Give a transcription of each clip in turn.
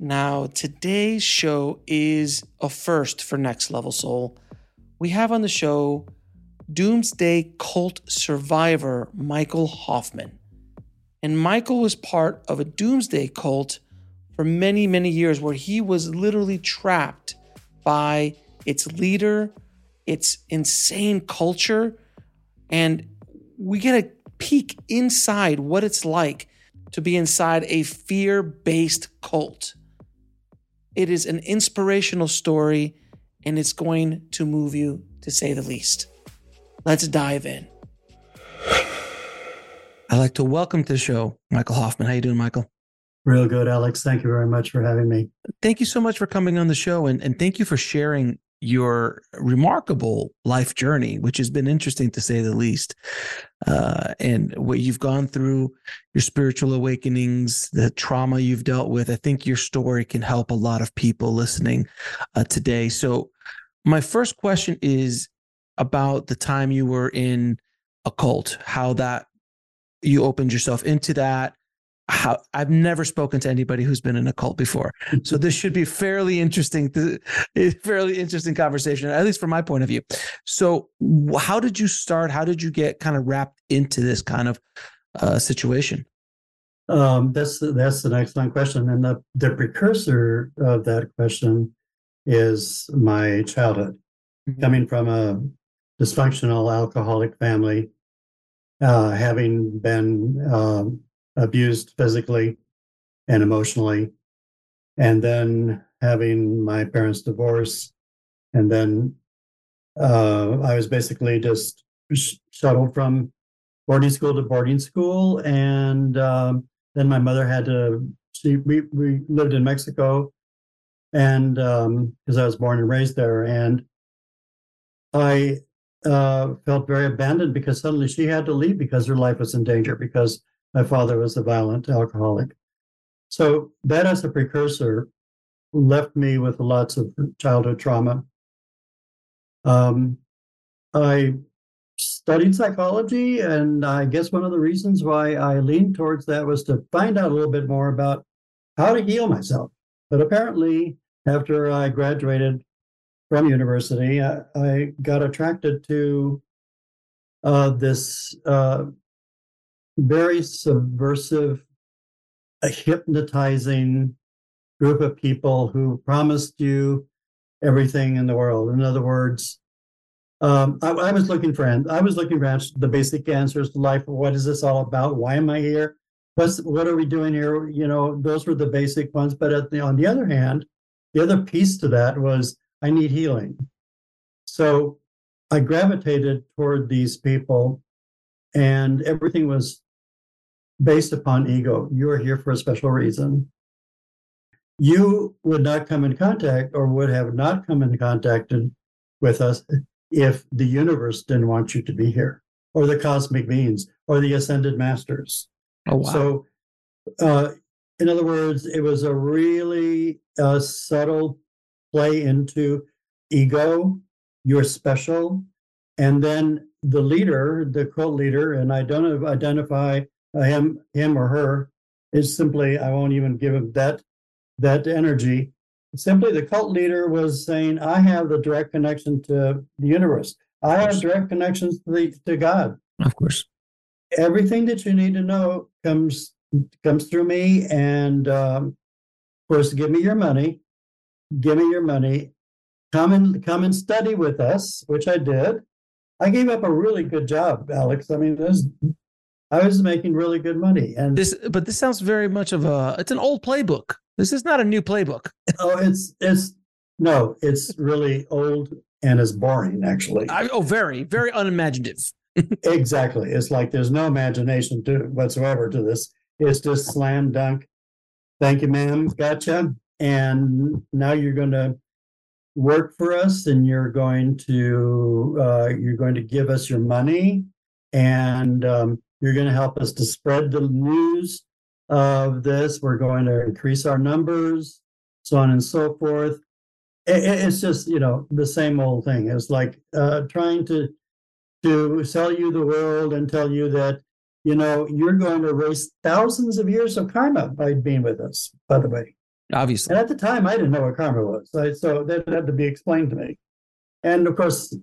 Now, today's show is a first for Next Level Soul. We have on the show doomsday cult survivor Michael Hoffmann. And Michael was part of a doomsday cult for many, many years where he was literally trapped by its leader, its insane culture. And we get a peek inside what it's like to be inside a fear based cult. It is an inspirational story and it's going to move you to say the least. Let's dive in. I'd like to welcome to the show Michael Hoffmann. How you doing, Michael? Real good, Alex. Thank you very much for having me. Thank you so much for coming on the show and, and thank you for sharing your remarkable life journey, which has been interesting to say the least. Uh, and what you've gone through, your spiritual awakenings, the trauma you've dealt with. I think your story can help a lot of people listening uh, today. So, my first question is about the time you were in a cult, how that you opened yourself into that how I've never spoken to anybody who's been in a cult before. So this should be fairly interesting to a fairly interesting conversation, at least from my point of view. So how did you start? How did you get kind of wrapped into this kind of uh, situation? Um, that's that's an excellent question, and the the precursor of that question is my childhood, mm-hmm. coming from a dysfunctional alcoholic family, uh, having been um, abused physically and emotionally, and then having my parents divorce, and then uh, I was basically just shuttled from boarding school to boarding school, and um, then my mother had to. She we we lived in Mexico, and because um, I was born and raised there, and I uh, felt very abandoned because suddenly she had to leave because her life was in danger because my father was a violent alcoholic. So that as a precursor left me with lots of childhood trauma. Um, I studied psychology, and I guess one of the reasons why I leaned towards that was to find out a little bit more about how to heal myself. But apparently, after I graduated from university, I, I got attracted to uh, this uh, very subversive, a hypnotizing group of people who promised you everything in the world. In other words, um, I, I, was looking for I was looking for the basic answers to life. What is this all about? Why am I here? What's what are we doing here? You know, those were the basic ones. But the, on the other hand, the other piece to that was I need healing. So I gravitated toward these people, and everything was based upon ego. You are here for a special reason. You would not come in contact or would have not come in contact with us if the universe didn't want you to be here, or the cosmic beings, or the ascended masters. Oh, wow. So, uh, in other words, it was a really uh, subtle play into ego, you're special. And then the leader, the cult leader, and I don't identify him him or her is simply I won't even give him that that energy. Simply, the cult leader was saying, "I have the direct connection to the universe. I have direct connections to, the, to God. Of course, everything that you need to know comes comes through me." And um, of course, give me your money, give me your money, come and come and study with us, which I did. I gave up a really good job, Alex. I mean, this, I was making really good money, and this, but this sounds very much of a. It's an old playbook. This is not a new playbook. oh, it's it's no, it's really old and it's boring, actually. I, oh, very, very unimaginative. exactly. It's like there's no imagination to whatsoever to this. It's just slam dunk. Thank you, ma'am. Gotcha. And now you're going to work for us and you're going to uh, you're going to give us your money and um, you're going to help us to spread the news of this. We're going to increase our numbers so on and so forth. It's just you know the same old thing. It's like uh, trying to to sell you the world and tell you that you know you're going to erase thousands of years of karma by being with us by the way. Obviously. And at the time, I didn't know what karma was, so that had to be explained to me. And of course,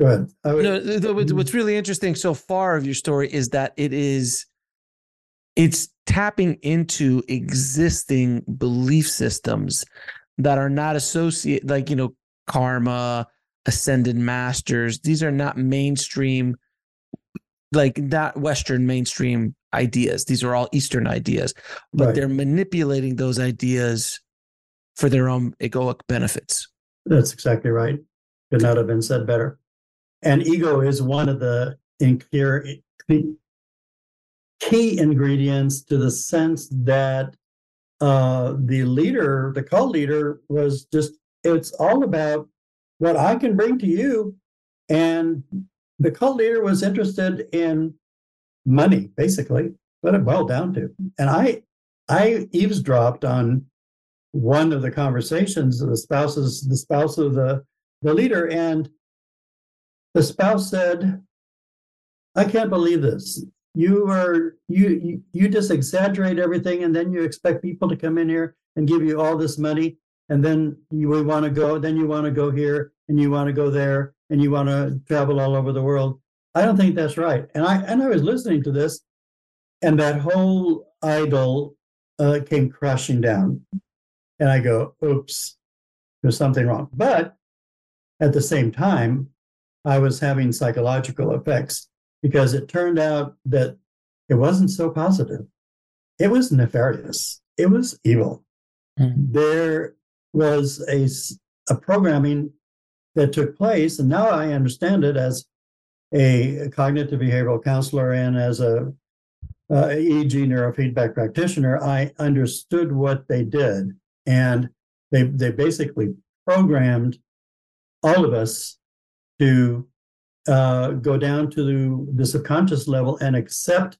go ahead. Would, no, the, mm-hmm. what's really interesting so far of your story is that it is, it's tapping into existing belief systems that are not associated, like you know, karma, ascended masters. These are not mainstream, like not Western mainstream ideas. These are all Eastern ideas, but right. they're manipulating those ideas for their own egoic benefits. That's exactly right. Could not have been said better. And ego is one of the key ingredients to the sense that uh, the leader, the cult leader, was just, it's all about what I can bring to you. And the cult leader was interested in money, basically, what it boiled down to. And I I eavesdropped on one of the conversations of the spouses, the spouse of the, the leader, and the spouse said, I can't believe this. You are you, you just exaggerate everything and then you expect people to come in here and give you all this money and then you want to go then you want to go here and you want to go there and you want to travel all over the world I don't think that's right. And I and I was listening to this, and that whole idol uh, came crashing down, and I go, "Oops, there's something wrong." But at the same time, I was having psychological effects because it turned out that it wasn't so positive. It was nefarious. It was evil. Mm-hmm. There was a, a programming that took place, and now I understand it as a cognitive behavioral counselor and as a uh, EEG neurofeedback practitioner, I understood what they did, and they they basically programmed all of us to uh, go down to the, subconscious level and accept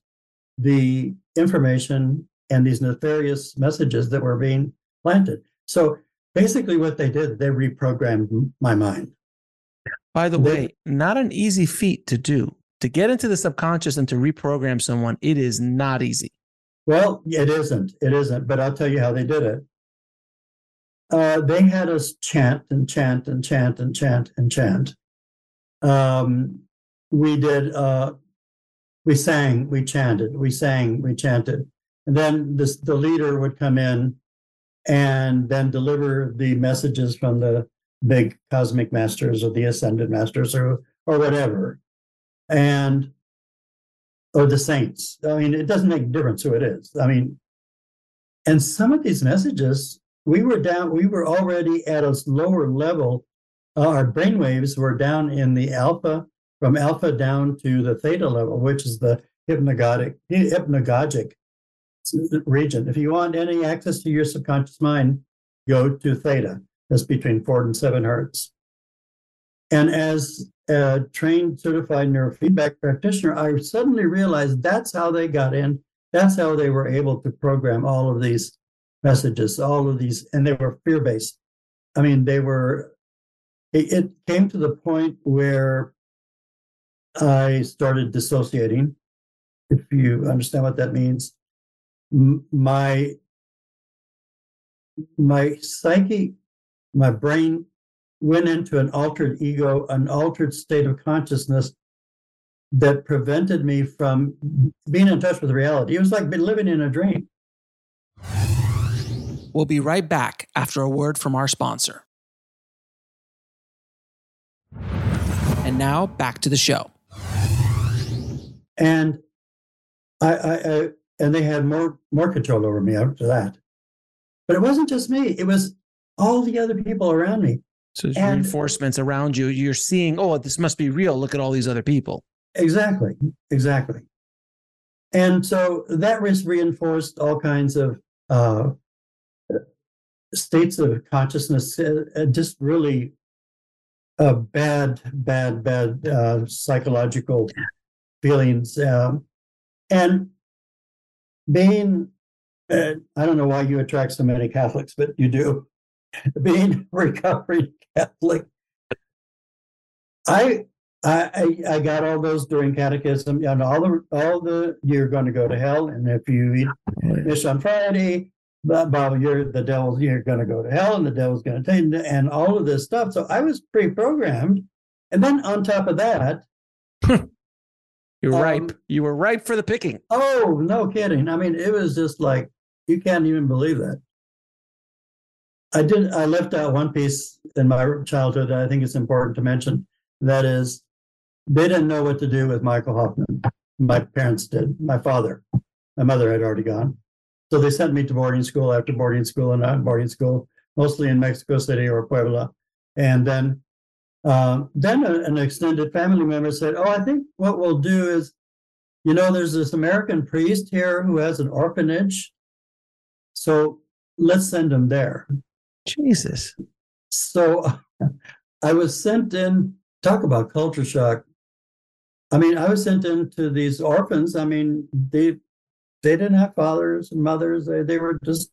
the information and these nefarious messages that were being planted. So basically, what they did, they reprogrammed my mind. By the way, not an easy feat to do. To get into the subconscious and to reprogram someone, it is not easy. Well, it isn't. It isn't. But I'll tell you how they did it. Uh, they had us chant and chant and chant and chant and chant. Um, we did. Uh, we sang. We chanted. We sang. We chanted. And then this, the leader would come in and then deliver the messages from the big cosmic masters or the ascended masters or or whatever and or the saints i mean it doesn't make a difference who it is i mean and some of these messages we were down we were already at a lower level uh, our brain waves were down in the alpha from alpha down to the theta level which is the hypnagogic hypnagogic region if you want any access to your subconscious mind go to theta that's between four and seven hertz. And as a trained certified neurofeedback practitioner, I suddenly realized that's how they got in. That's how they were able to program all of these messages, all of these, and they were fear based. I mean, they were, it, it, came to the point where I started dissociating, if you understand what that means. M- my my psyche my brain went into an altered ego, an altered state of consciousness that prevented me from being in touch with reality. It was like living in a dream. We'll be right back after a word from our sponsor. And now back to the show. And I, I, I and they had more more control over me after that. But it wasn't just me; it was all the other people around me. So there's and, reinforcements around you. You're seeing, oh, this must be real. Look at all these other people. Exactly, exactly. And so that was reinforced all kinds of uh, states of consciousness, uh just really uh, bad, bad, bad uh, psychological feelings. Um, and being, uh, I don't know why you attract so many Catholics, but you do. being a recovering Catholic, I I, I got all those during catechism. And all the all the you're going to go to hell, and if you eat fish on Friday, blah you're the devil. You're going to go to hell, and the devil's going to take and all of this stuff. So I was pre-programmed, and then on top of that, you're um, ripe. You were ripe for the picking. Oh, no kidding! I mean, it was just like you can't even believe that. I did. I left out one piece in my childhood that I think is important to mention. That is, they didn't know what to do with Michael Hoffmann. My parents did. My father, my mother had already gone. So they sent me to boarding school after boarding school and not boarding school, mostly in Mexico City or Puebla. And then, uh, then an extended family member said, "Oh, I think what we'll do is, you know, there's this American priest here who has an orphanage, so let's send him there." Jesus. So I was sent in. Talk about culture shock. I mean, I was sent into these orphans. I mean, they they didn't have fathers and mothers. They they were just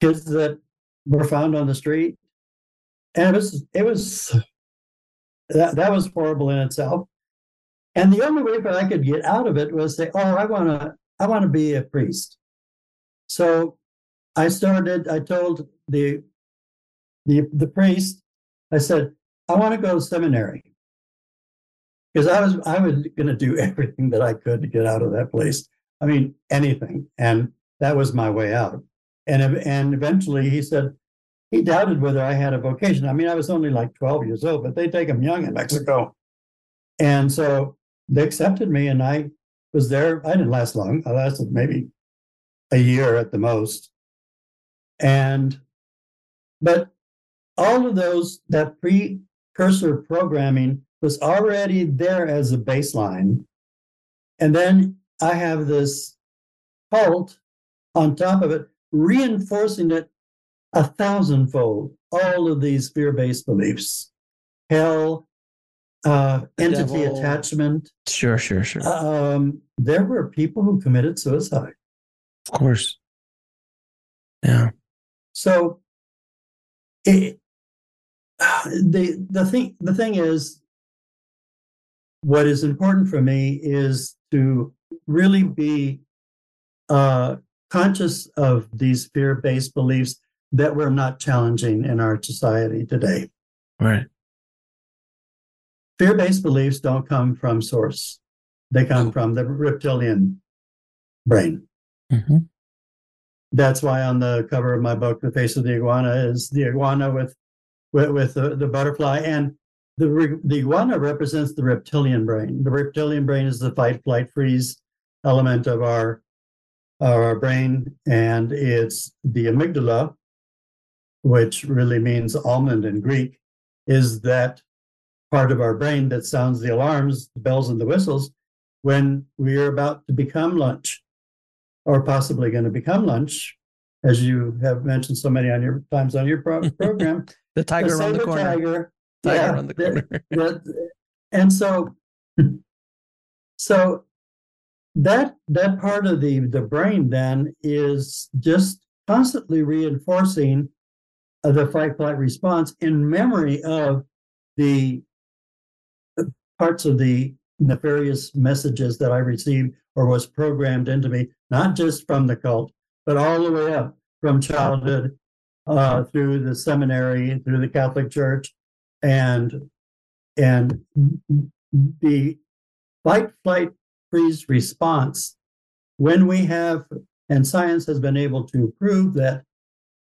kids that were found on the street, and it was it was that that was horrible in itself. And the only way that I could get out of it was say, "Oh, I want to I want to be a priest." So I started. I told the the the priest. I said, "I want to go to seminary." because I was I was going to do everything that I could to get out of that place. I mean, anything, and that was my way out. And and eventually, he said he doubted whether I had a vocation. I mean, I was only like 12 years old, but they take them young in Mexico, and so they accepted me, and I was there. I didn't last long. I lasted maybe a year at the most, and but all of those that precursor programming was already there as a baseline. And then I have this cult on top of it, reinforcing it a thousandfold. All of these fear based beliefs, hell, uh, entity devil. attachment. Sure, sure, sure. Um, there were people who committed suicide. Of course. Yeah. So it, the the thing the thing is what is important for me is to really be uh, conscious of these fear based beliefs that we're not challenging in our society today. Right. Fear based beliefs don't come from source, they come from the reptilian brain. Mm-hmm. That's why on the cover of my book, The Face of the Iguana, is the iguana with with, with the, the butterfly. And the, the iguana represents the reptilian brain. The reptilian brain is the fight, flight, freeze element of our, our brain, and it's the amygdala, which really means almond in Greek, is that part of our brain that sounds the alarms, the bells, and the whistles when we are about to become lunch or possibly going to become lunch, as you have mentioned so many on your times on your pro- program. the tiger the around the corner. Tiger tiger yeah, on the corner. The, the, and so, so that that part of the the brain then is just constantly reinforcing uh, the fight flight response in memory of the parts of the nefarious messages that I received or was programmed into me, not just from the cult, but all the way up from childhood uh, through the seminary, through the Catholic Church, and and the fight flight freeze response when we have and science has been able to prove that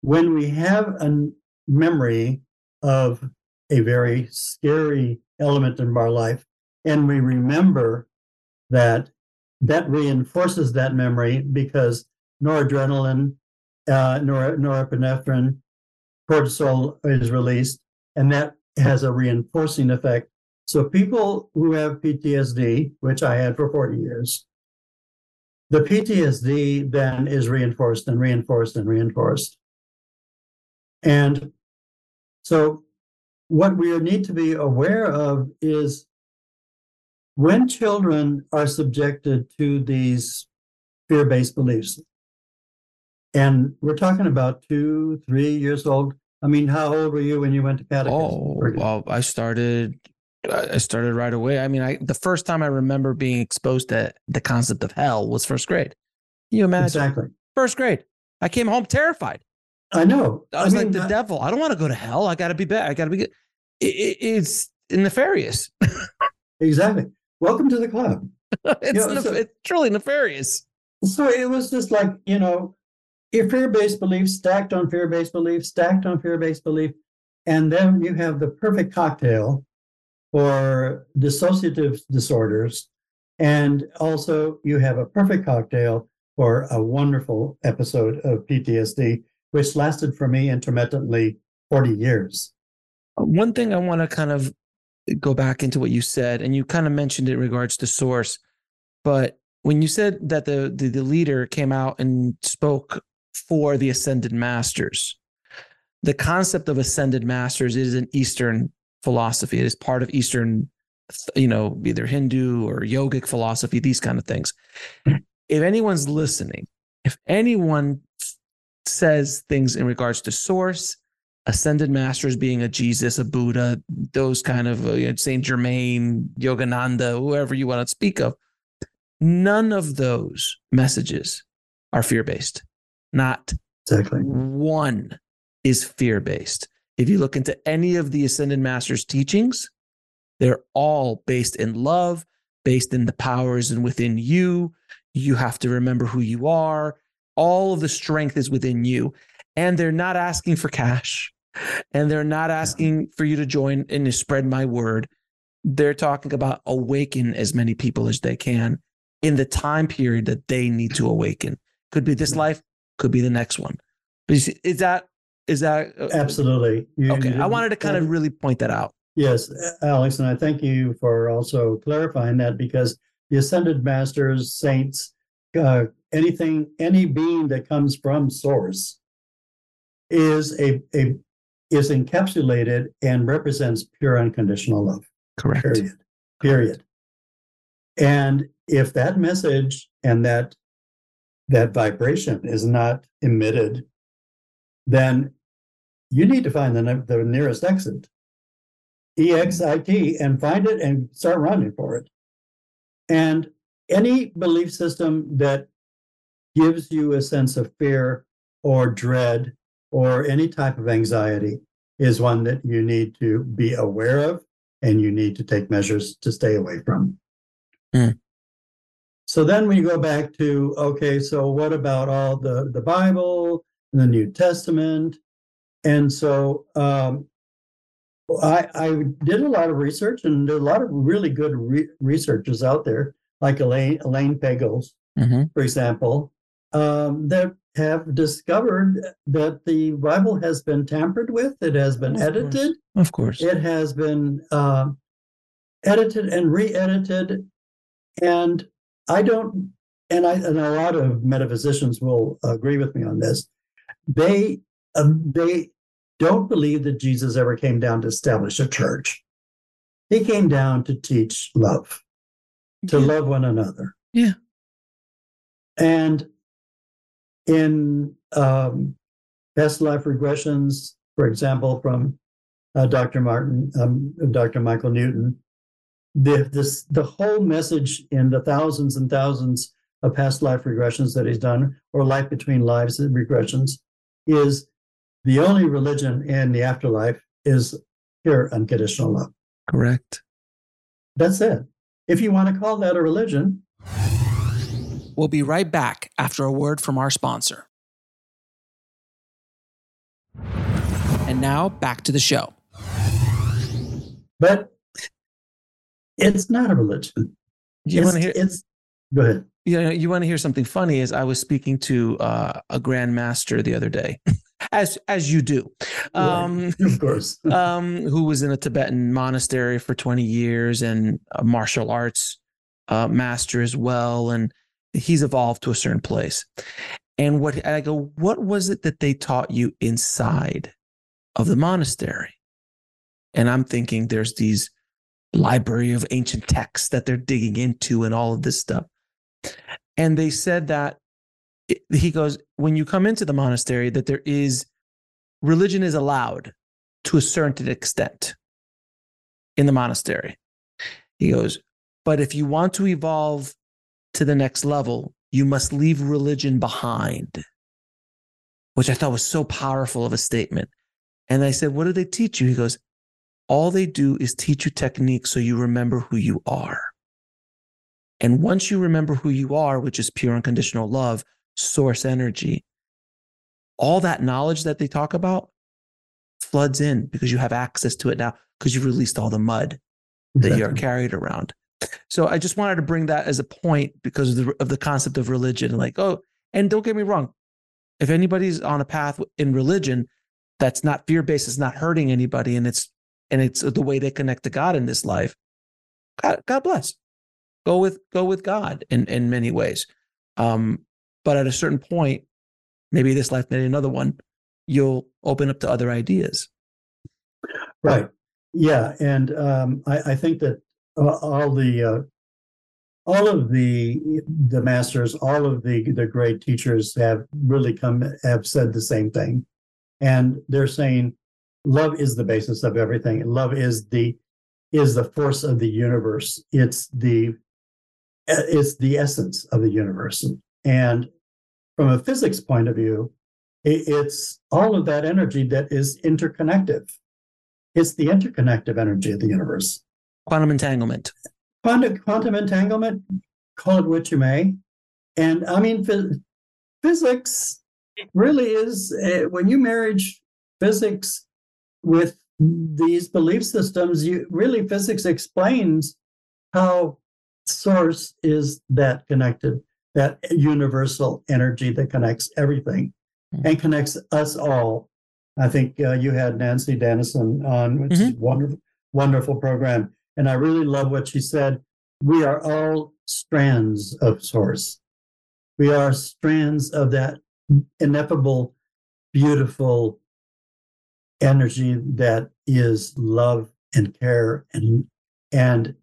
when we have a memory of a very scary element in our life, and we remember that that reinforces that memory because noradrenaline, uh, nor, norepinephrine, cortisol is released, and that has a reinforcing effect. So people who have PTSD, which I had for 40 years, the PTSD then is reinforced and reinforced and reinforced. And so what we need to be aware of is when children are subjected to these fear based beliefs, and we're talking about two, three years old. I mean, how old were you when you went to catechism? Oh, well, I started. I started right away. I mean, I the first time I remember being exposed to the concept of hell was first grade. Can you imagine? Exactly. First grade. I came home terrified. I know. I was I mean, like the I, devil. I don't want to go to hell. I got to be bad. I got to be good. It, it, it's nefarious. exactly. Welcome to the club. it's, you know, nef- so, it's truly nefarious. So it was just like, you know, your fear-based belief stacked on fear-based belief, stacked on fear-based belief, and then you have the perfect cocktail for dissociative disorders, and also you have a perfect cocktail for a wonderful episode of PTSD, which lasted for me intermittently 40 years. One thing I want to kind of go back into what you said, and you kind of mentioned it in regards to source, but when you said that the, the, the leader came out and spoke for the ascended masters. The concept of ascended masters is an Eastern philosophy. It is part of Eastern, you know, either Hindu or yogic philosophy, these kind of things. If anyone's listening, if anyone says things in regards to source, ascended masters being a Jesus, a Buddha, those kind of uh, Saint Germain, Yogananda, whoever you want to speak of, none of those messages are fear based. Not exactly one is fear based. If you look into any of the Ascended Masters teachings, they're all based in love, based in the powers and within you. You have to remember who you are. All of the strength is within you. And they're not asking for cash. And they're not asking for you to join and to spread my word. They're talking about awaken as many people as they can in the time period that they need to awaken. Could be this mm-hmm. life, could be the next one. But see, is that is that uh, absolutely you, okay? You I wanted to kind of really point that out. Yes, Alex, and I thank you for also clarifying that because the ascended masters, saints, uh, anything, any being that comes from source is a, a is encapsulated and represents pure unconditional love. Correct. Period. Period. And if that message and that that vibration is not emitted, then you need to find the, the nearest exit, EXIT, and find it and start running for it. And any belief system that gives you a sense of fear or dread or any type of anxiety is one that you need to be aware of and you need to take measures to stay away from. Mm. So then we go back to okay, so what about all the the Bible and the New Testament? And so um, I, I did a lot of research, and there are a lot of really good re- researchers out there, like Elaine Elaine Pagels, mm-hmm. for example, um, that have discovered that the Bible has been tampered with. It has been of edited. Course. Of course, it has been uh, edited and re-edited, and I don't, and I and a lot of metaphysicians will agree with me on this. They um, they don't believe that Jesus ever came down to establish a church. He came down to teach love, to yeah. love one another. Yeah. And in um, past life regressions, for example, from uh, Dr. Martin, um, Dr. Michael Newton, the this the whole message in the thousands and thousands of past life regressions that he's done or life between lives regressions is the only religion in the afterlife is pure unconditional love correct that's it if you want to call that a religion we'll be right back after a word from our sponsor And now back to the show. But it's not a religion. You want to hear? It's go ahead. You know, you want to hear something funny? Is I was speaking to uh, a grandmaster the other day, as as you do, um, of course, um, who was in a Tibetan monastery for twenty years and a martial arts uh, master as well, and he's evolved to a certain place. And what I go, what was it that they taught you inside of the monastery? And I'm thinking there's these library of ancient texts that they're digging into and all of this stuff. And they said that he goes, when you come into the monastery, that there is religion is allowed to a certain extent in the monastery. He goes, but if you want to evolve to the next level, you must leave religion behind, which I thought was so powerful of a statement. And I said, What do they teach you? He goes, All they do is teach you techniques so you remember who you are. And once you remember who you are, which is pure unconditional love, source energy, all that knowledge that they talk about floods in because you have access to it now because you've released all the mud that you're carried around. So I just wanted to bring that as a point because of the, of the concept of religion. Like, oh, and don't get me wrong, if anybody's on a path in religion that's not fear based, it's not hurting anybody, and it's and it's the way they connect to God in this life, God, God bless. Go with go with God in in many ways. Um, but at a certain point, maybe this life, maybe another one, you'll open up to other ideas. Right. Yeah, and um, I, I think that all the uh, all of the the masters, all of the the great teachers have really come have said the same thing, and they're saying love is the basis of everything. Love is the is the force of the universe. It's the it's the essence of the universe, and from a physics point of view, it's all of that energy that is interconnective. It's the interconnective energy of the universe quantum entanglement. Quantum, quantum entanglement, call it what you may. And I mean, physics really is, uh, when you marriage physics with these belief systems, you really physics explains how source is that connected, that universal energy that connects everything mm-hmm. and connects us all. I think uh, you had Nancy Danison on, which mm-hmm. is wonderful, wonderful program. And I really love what she said. We are all strands of source. We are strands of that ineffable, beautiful energy that is love and care and and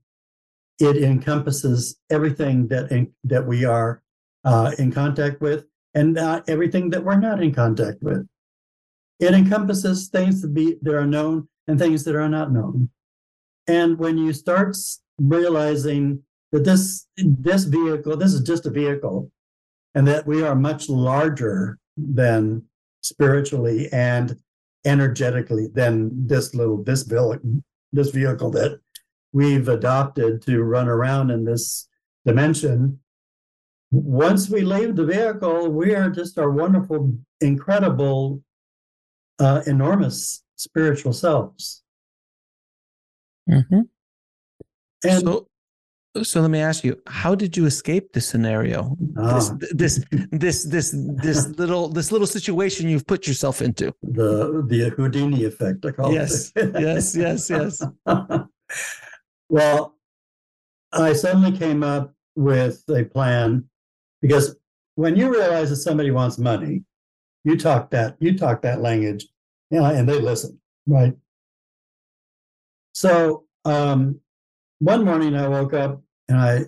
it encompasses everything that in, that we are uh, in contact with and everything that we're not in contact with. It encompasses things that be that are known and things that are not known. And when you start realizing that this this vehicle, this is just a vehicle, and that we are much larger than spiritually and energetically than this little this vehicle, this vehicle that we've adopted to run around in this dimension. Once we leave the vehicle, we are just our wonderful, incredible, uh, enormous spiritual selves. Mm-hmm. And so, so let me ask you, how did you escape this scenario? Ah. This, this, this, this, this little, this little situation you've put yourself into. The the Houdini effect, I call yes. it. yes, yes, yes, yes. well, I suddenly came up with a plan because when you realize that somebody wants money, you talk that you talk that language, you know, and they listen, right? So um, one morning I woke up and I,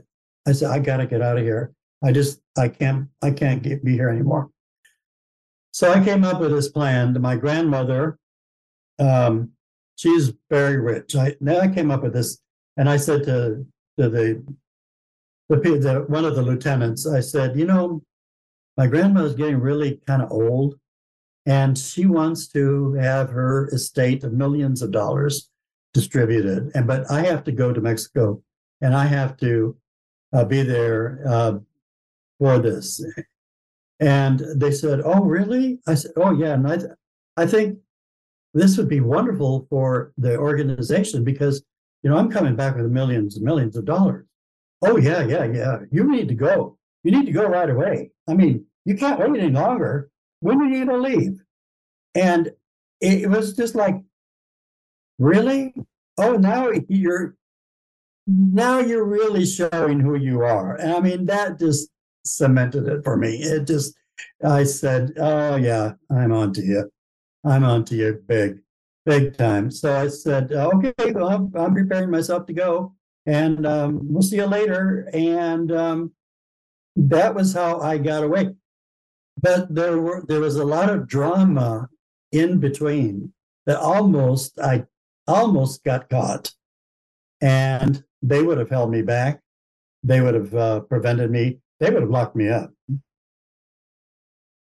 I said, I got to get out of here. I just, I can't, I can't get, be here anymore. So I came up with this plan. My grandmother, um, she's very rich. I now I came up with this, and I said to, to the, the, the one of the lieutenants, I said, you know, my grandmother's getting really kind of old, and she wants to have her estate of millions of dollars distributed. And but I have to go to Mexico, and I have to uh, be there uh, for this. And they said, "Oh, really?" I said, "Oh, yeah." And I, th- I think this would be wonderful for the organization because, you know, I'm coming back with millions and millions of dollars. Oh, yeah, yeah, yeah. You need to go. You need to go right away. I mean, you can't wait any longer. When are you going to leave? And it was just like, really? Oh, now you're now you're really showing who you are. And I mean, that just cemented it for me. It just, I said, oh, yeah, I'm on to you. I'm on to you big, big time. So I said, okay, well, I'm, I'm preparing myself to go and um, we'll see you later. And um, that was how I got away. But there were there was a lot of drama in between that almost I almost got caught, and they would have held me back. They would have uh, prevented me. They would have locked me up.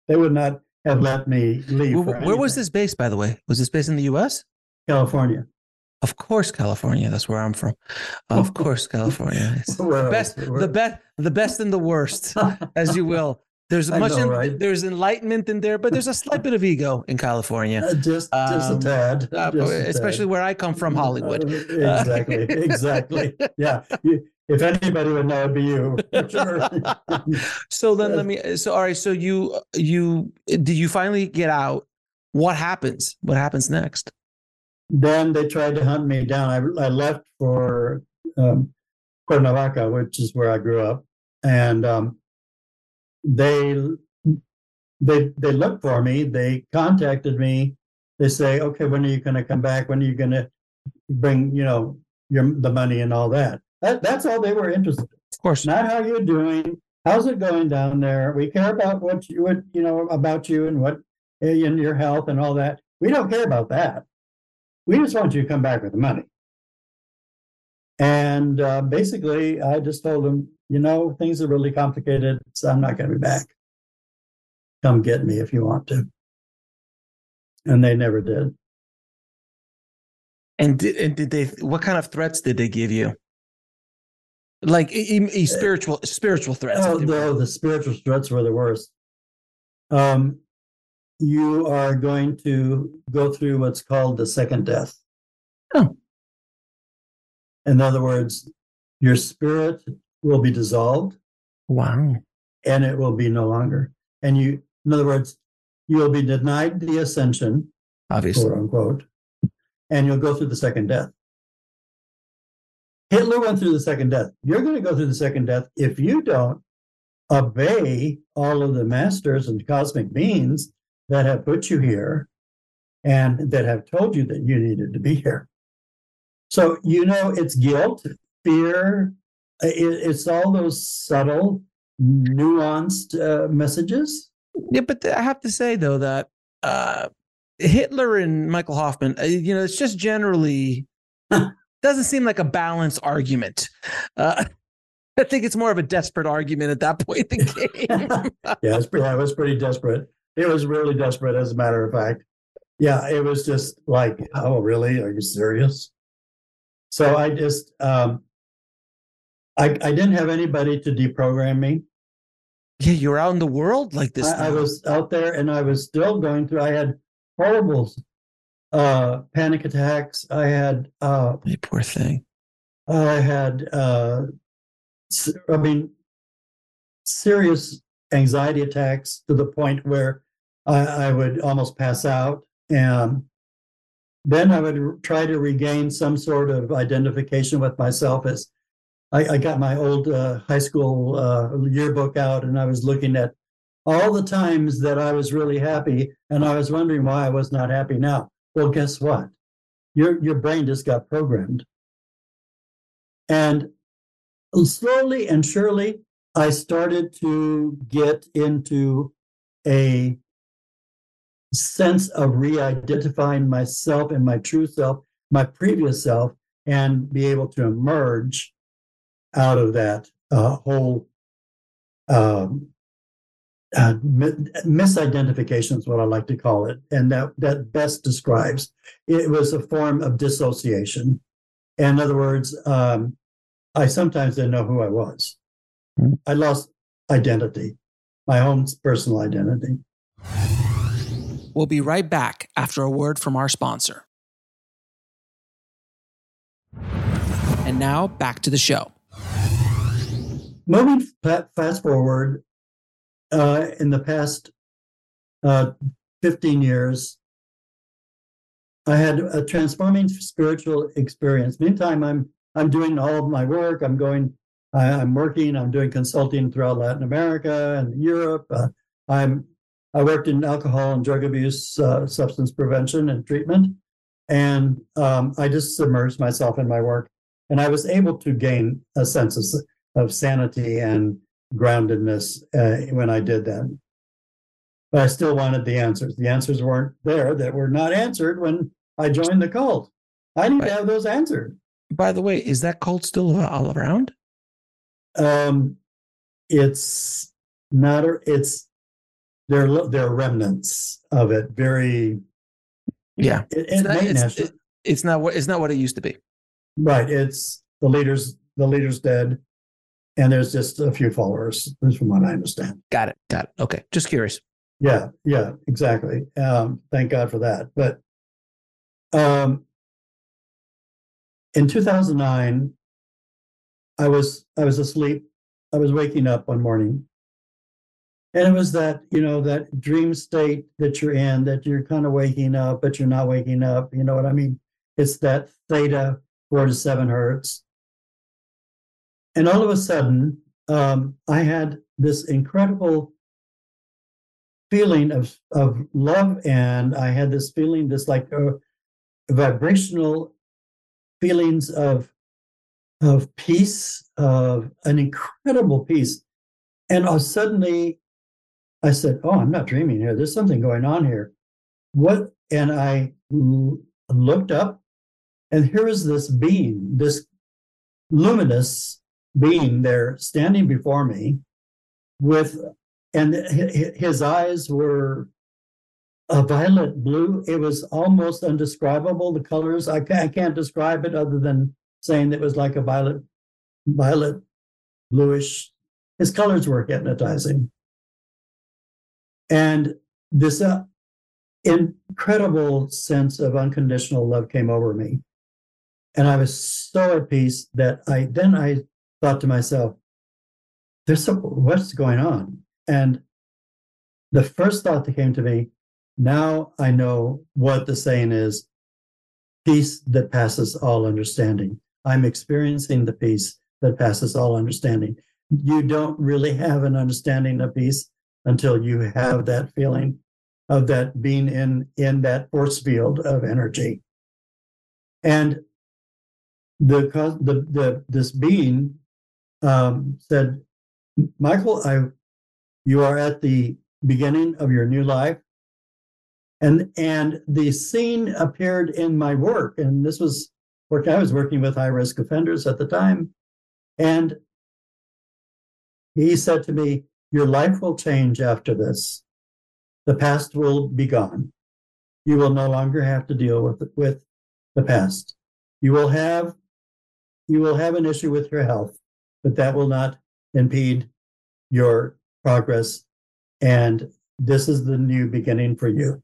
They would not have let me leave. Where, where was this based, by the way? Was this based in the U.S.? California. Of course, California. That's where I'm from. Of course, California. the best, the best, the best and the worst, as you will. There's much, know, right? there's enlightenment in there, but there's a slight bit of ego in California. Uh, just, just um, a tad, uh, just especially a tad. where I come from, Hollywood. Uh, exactly, exactly. Yeah, you, if anybody would know, it'd be you. Sure. so then, let me. So all right. So you, you, did you finally get out? What happens? What happens next? Then they tried to hunt me down. I, I left for um, Cuernavaca, which is where I grew up, and um, they they they looked for me. They contacted me. They say, "Okay, when are you going to come back? When are you going to bring you know your the money and all that?" That that's all they were interested. In. Of course, not how you're doing. How's it going down there? We care about what you what you know about you and what and your health and all that. We don't care about that. We just want you to come back with the money. And uh, basically, I just told them, you know, things are really complicated, so I'm not going to be back. Come get me if you want to. And they never did. And did, and did they? What kind of threats did they give you? Like e- e- spiritual spiritual threats. Oh, no, the spiritual threats were the worst. Um, you are going to go through what's called the second death. Oh. In other words, your spirit will be dissolved. Wow. And it will be no longer. And you, in other words, you will be denied the ascension, obviously, quote unquote, and you'll go through the second death. Hitler went through the second death. You're going to go through the second death if you don't obey all of the masters and cosmic beings that have put you here and that have told you that you needed to be here. So, you know, it's guilt, fear, it's all those subtle, nuanced uh, messages. Yeah, but I have to say, though, that uh, Hitler and Michael Hoffmann, uh, you know, it's just generally doesn't seem like a balanced argument. Uh, I think it's more of a desperate argument at that point in the game. yeah, it's pretty, yeah, it was pretty desperate. It was really desperate, as a matter of fact. Yeah, it was just like, oh, really? Are you serious? So I just, um, I, I didn't have anybody to deprogram me. Yeah, you were out in the world like this. I, I was out there and I was still going through, I had horrible uh, panic attacks. I had, uh, you poor thing. I had, uh, I mean, serious anxiety attacks to the point where I, I would almost pass out. And then I would try to regain some sort of identification with myself as I, I got my old uh, high school uh, yearbook out and I was looking at all the times that I was really happy and I was wondering why I was not happy now. Well, guess what? Your, your brain just got programmed. And slowly and surely, I started to get into a sense of re-identifying myself and my true self, my previous self, and be able to emerge out of that uh, whole um, uh, misidentification is what I like to call it, and that that best describes it was a form of dissociation. In other words, um, I sometimes didn't know who I was. Mm-hmm. I lost identity, my own personal identity. We'll be right back after a word from our sponsor. And now back to the show. Moving fast forward, uh, in the past uh, 15 years, I had a transforming spiritual experience. Meantime, I'm I'm doing all of my work. I'm going. I, am working. I'm doing consulting throughout Latin America and Europe. Uh, I'm I worked in alcohol and drug abuse, uh, substance prevention and treatment, and um, I just submerged myself in my work, and I was able to gain a sense of, of sanity and groundedness uh, when I did that. But I still wanted the answers. The answers weren't there that were not answered when I joined the cult. I need right. to have those answered. By the way, is that cult still all around? Um, it's not. It's there. There are remnants of it. Very. Yeah, it, it's, not, it's, it, it's not what it's not what it used to be. Right. It's the leaders. The leaders dead, and there's just a few followers. From what I understand. Got it. Got it. Okay. Just curious. Yeah. Yeah. Exactly. Um, thank God for that. But um, in 2009, I was I was asleep. I was waking up one morning, and it was that you know that dream state that you're in, that you're kind of waking up, but you're not waking up. You know what I mean? It's that theta four to seven hertz, and all of a sudden, um, I had this incredible feeling of of love, and I had this feeling, this like uh, vibrational feelings of of peace, of an incredible peace. And I suddenly I said, Oh, I'm not dreaming here. There's something going on here. What? And I l- looked up, and here is this being, this luminous being there standing before me with, and his eyes were a violet blue. It was almost undescribable. The colors, I can't, I can't describe it other than saying it was like a violet, violet bluish. His colors were hypnotizing. And this uh, incredible sense of unconditional love came over me. And I was so at peace that I then I thought to myself, there's some, what's going on? And the first thought that came to me now I know what the saying is peace that passes all understanding. I'm experiencing the peace that passes all understanding. You don't really have an understanding of peace until you have that feeling of that being in in that force field of energy. And the the, the this being um, said, Michael, I you are at the beginning of your new life. And and the scene appeared in my work and this was work i was working with high risk offenders at the time. And he said to me your life will change after this. The past will be gone. You will no longer have to deal with with the past. You will have you will have an issue with your health but that will not impede your progress and this is the new beginning for you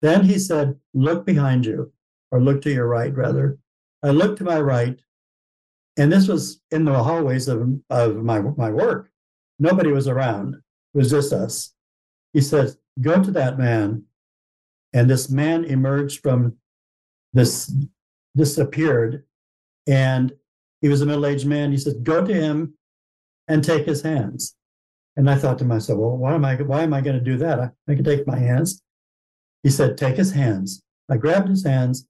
then he said, Look behind you, or look to your right, rather. I looked to my right, and this was in the hallways of, of my, my work. Nobody was around, it was just us. He said, Go to that man. And this man emerged from this, disappeared, and he was a middle aged man. He said, Go to him and take his hands. And I thought to myself, well, why am I why am I going to do that? I, I can take my hands. He said, Take his hands. I grabbed his hands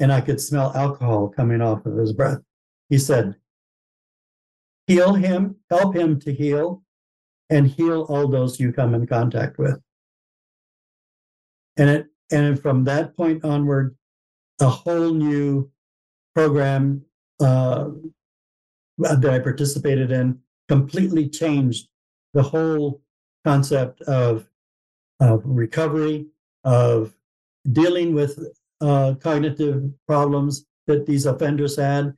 and I could smell alcohol coming off of his breath. He said, Heal him, help him to heal, and heal all those you come in contact with. And it and from that point onward, a whole new program uh, that I participated in completely changed the whole concept of, of recovery of dealing with uh, cognitive problems that these offenders had,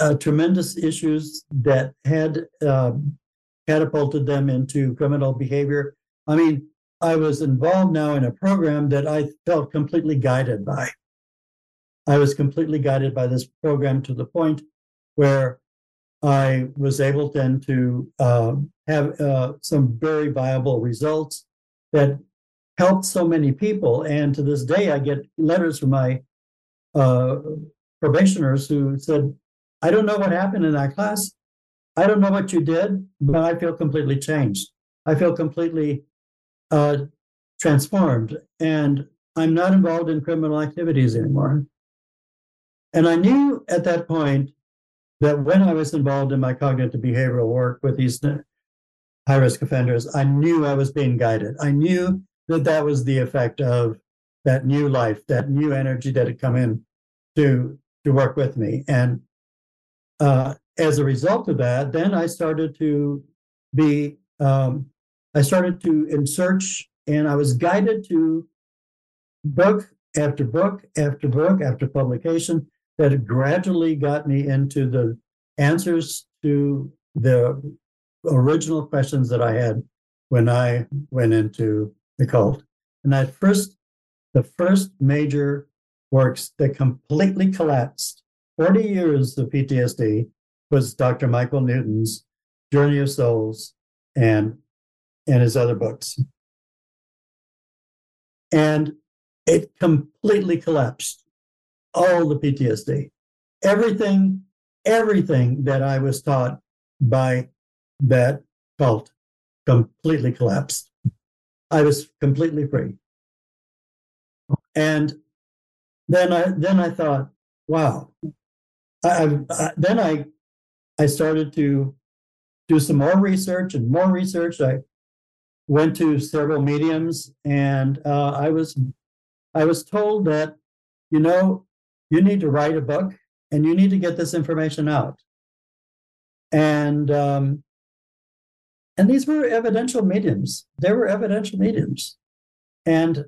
uh, tremendous issues that had uh, catapulted them into criminal behavior. I mean, I was involved now in a program that I felt completely guided by. I was completely guided by this program to the point where I was able then to uh, have uh, some very viable results that helped so many people. And to this day, I get letters from my uh, probationers who said, I don't know what happened in that class. I don't know what you did, but I feel completely changed. I feel completely uh, transformed, and I'm not involved in criminal activities anymore. And I knew at that point that when I was involved in my cognitive behavioral work with these high risk offenders, I knew I was being guided. I knew that that was the effect of that new life, that new energy that had come in to to work with me. And uh, as a result of that, then I started to be, um, I started to in search, and I was guided to book after book after book after publication that gradually got me into the answers to the original questions that I had when I went into the cult. And that first, the first major works that completely collapsed 40 years of PTSD was Dr. Michael Newton's Journey of Souls and and his other books. And it completely collapsed all the PTSD. Everything, everything that I was taught by that cult completely collapsed. I was completely free. And then I then I thought, wow. I, I, then I I started to do some more research and more research. I went to several mediums, and uh, I was I was told that you know you need to write a book and you need to get this information out. And um, and these were evidential mediums. They were evidential mediums, and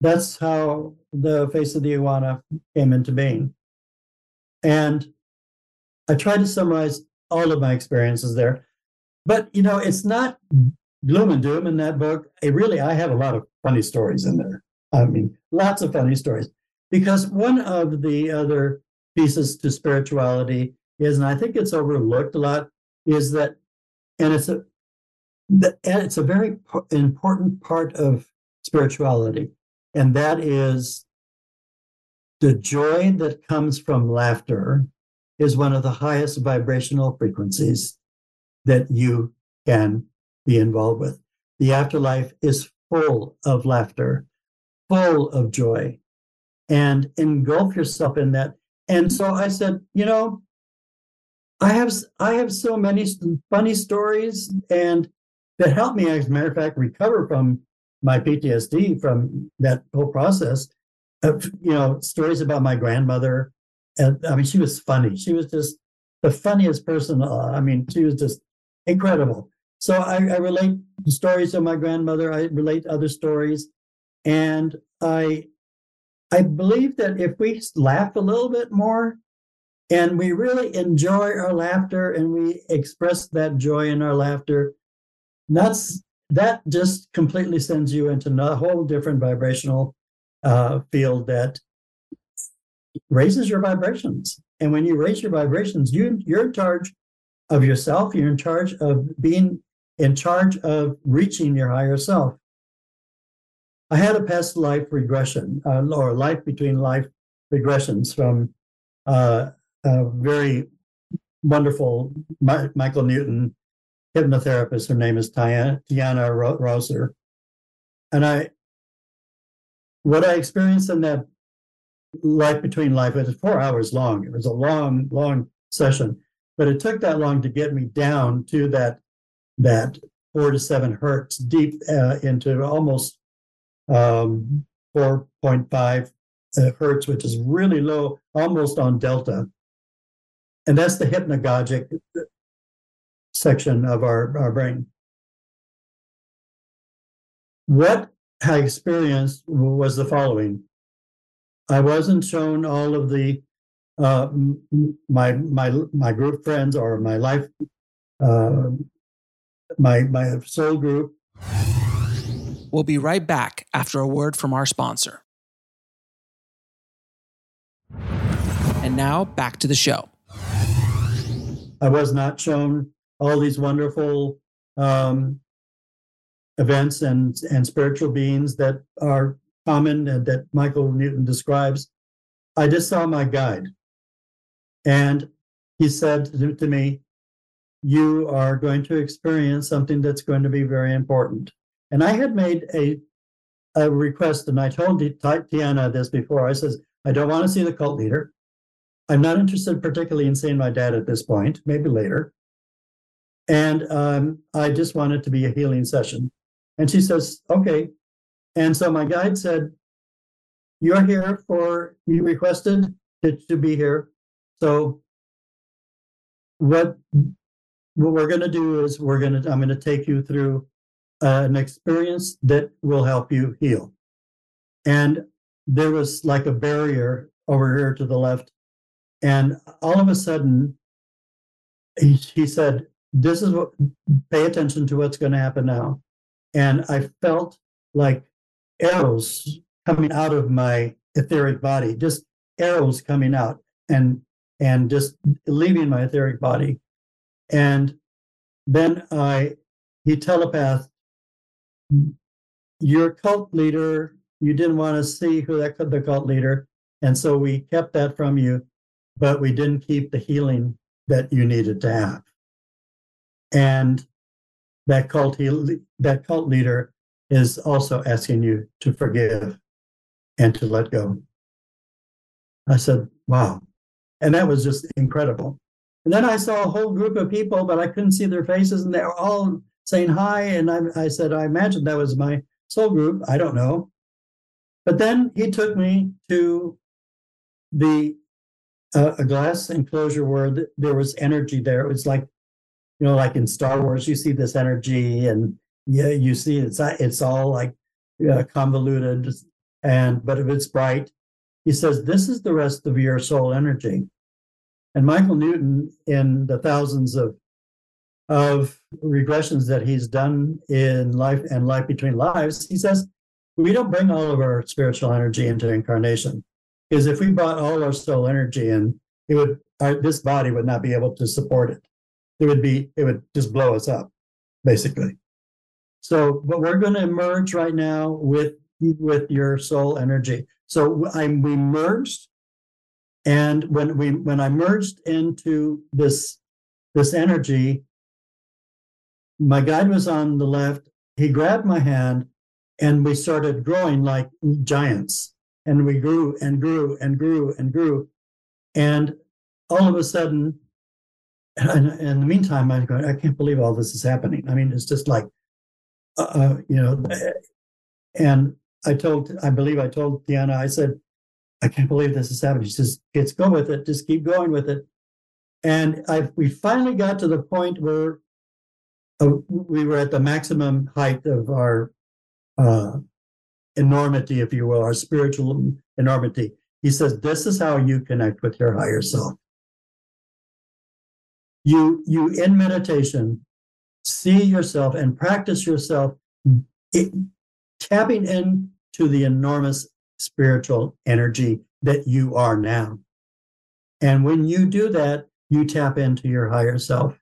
that's how the face of the iguana came into being. And I tried to summarize all of my experiences there. But, you know, it's not gloom and doom in that book. It really, I have a lot of funny stories in there. I mean, lots of funny stories. Because one of the other pieces to spirituality is, and I think it's overlooked a lot, is that, and it's a, and it's a very important part of spirituality, and that is the joy that comes from laughter is one of the highest vibrational frequencies that you can be involved with. The afterlife is full of laughter, full of joy, and engulf yourself in that. And so I said, you know, I have I have so many funny stories and that helped me, as a matter of fact, recover from my PTSD from that whole process. Of, you know, stories about my grandmother and I mean, she was funny. She was just the funniest person. Uh, I mean, she was just incredible. So I, I relate stories of my grandmother. I relate other stories, and I I believe that if we laugh a little bit more, and we really enjoy our laughter, and we express that joy in our laughter, that's that just completely sends you into a whole different vibrational uh, field that raises your vibrations. And when you raise your vibrations, you you're in charge of yourself. You're in charge of being in charge of reaching your higher self. I had a past life regression uh, or life between life regressions from uh, a very wonderful Michael Newton hypnotherapist. Her name is Tiana, Tiana Roser. And I, what I experienced in that life between life. It was four hours long. It was a long, long session, but it took that long to get me down to that that four to seven hertz deep uh, into almost um, 4.5 uh, hertz, which is really low, almost on delta. And that's the hypnagogic section of our, our brain. What I experienced was the following I wasn't shown all of the uh, my my my group friends or my life uh, my my soul group We'll be right back after a word from our sponsor. And now back to the show. I was not shown all these wonderful um, events and and spiritual beings that are common and that Michael Newton describes. I just saw my guide, and he said to, to me, "You are going to experience something that's going to be very important." And I had made a a request, and I told Tiana this before. I says, "I don't want to see the cult leader. I'm not interested particularly in seeing my dad at this point. Maybe later." And um, I just want it to be a healing session. And she says, okay. And so my guide said, you're here for, you requested to, to be here. So what, what we're going to do is we're going to, I'm going to take you through uh, an experience that will help you heal. And there was like a barrier over here to the left. And all of a sudden, he, he said, this is what pay attention to what's going to happen now and i felt like arrows coming out of my etheric body just arrows coming out and and just leaving my etheric body and then i he telepathed your cult leader you didn't want to see who that could the cult leader and so we kept that from you but we didn't keep the healing that you needed to have and that cult that cult leader is also asking you to forgive and to let go. I said, "Wow," and that was just incredible. And then I saw a whole group of people, but I couldn't see their faces, and they were all saying hi. And I, I said, "I imagine that was my soul group. I don't know." But then he took me to the uh, a glass enclosure where th- there was energy there. It was like you know, like in Star Wars, you see this energy, and yeah, you see it's it's all like uh, convoluted, and but if it's bright, he says this is the rest of your soul energy. And Michael Newton, in the thousands of of regressions that he's done in life and life between lives, he says we don't bring all of our spiritual energy into incarnation. Because if we brought all our soul energy in, it would our, this body would not be able to support it it would be it would just blow us up basically so but we're going to emerge right now with with your soul energy so i'm we merged and when we when i merged into this this energy my guide was on the left he grabbed my hand and we started growing like giants and we grew and grew and grew and grew and all of a sudden and in the meantime, I'm going, I can't believe all this is happening. I mean, it's just like, uh, uh, you know, and I told, I believe I told Tiana, I said, I can't believe this is happening. She says, kids, go with it. Just keep going with it. And I, we finally got to the point where uh, we were at the maximum height of our uh, enormity, if you will, our spiritual enormity. He says, this is how you connect with your higher self. You you in meditation see yourself and practice yourself it, tapping into the enormous spiritual energy that you are now. And when you do that you tap into your higher self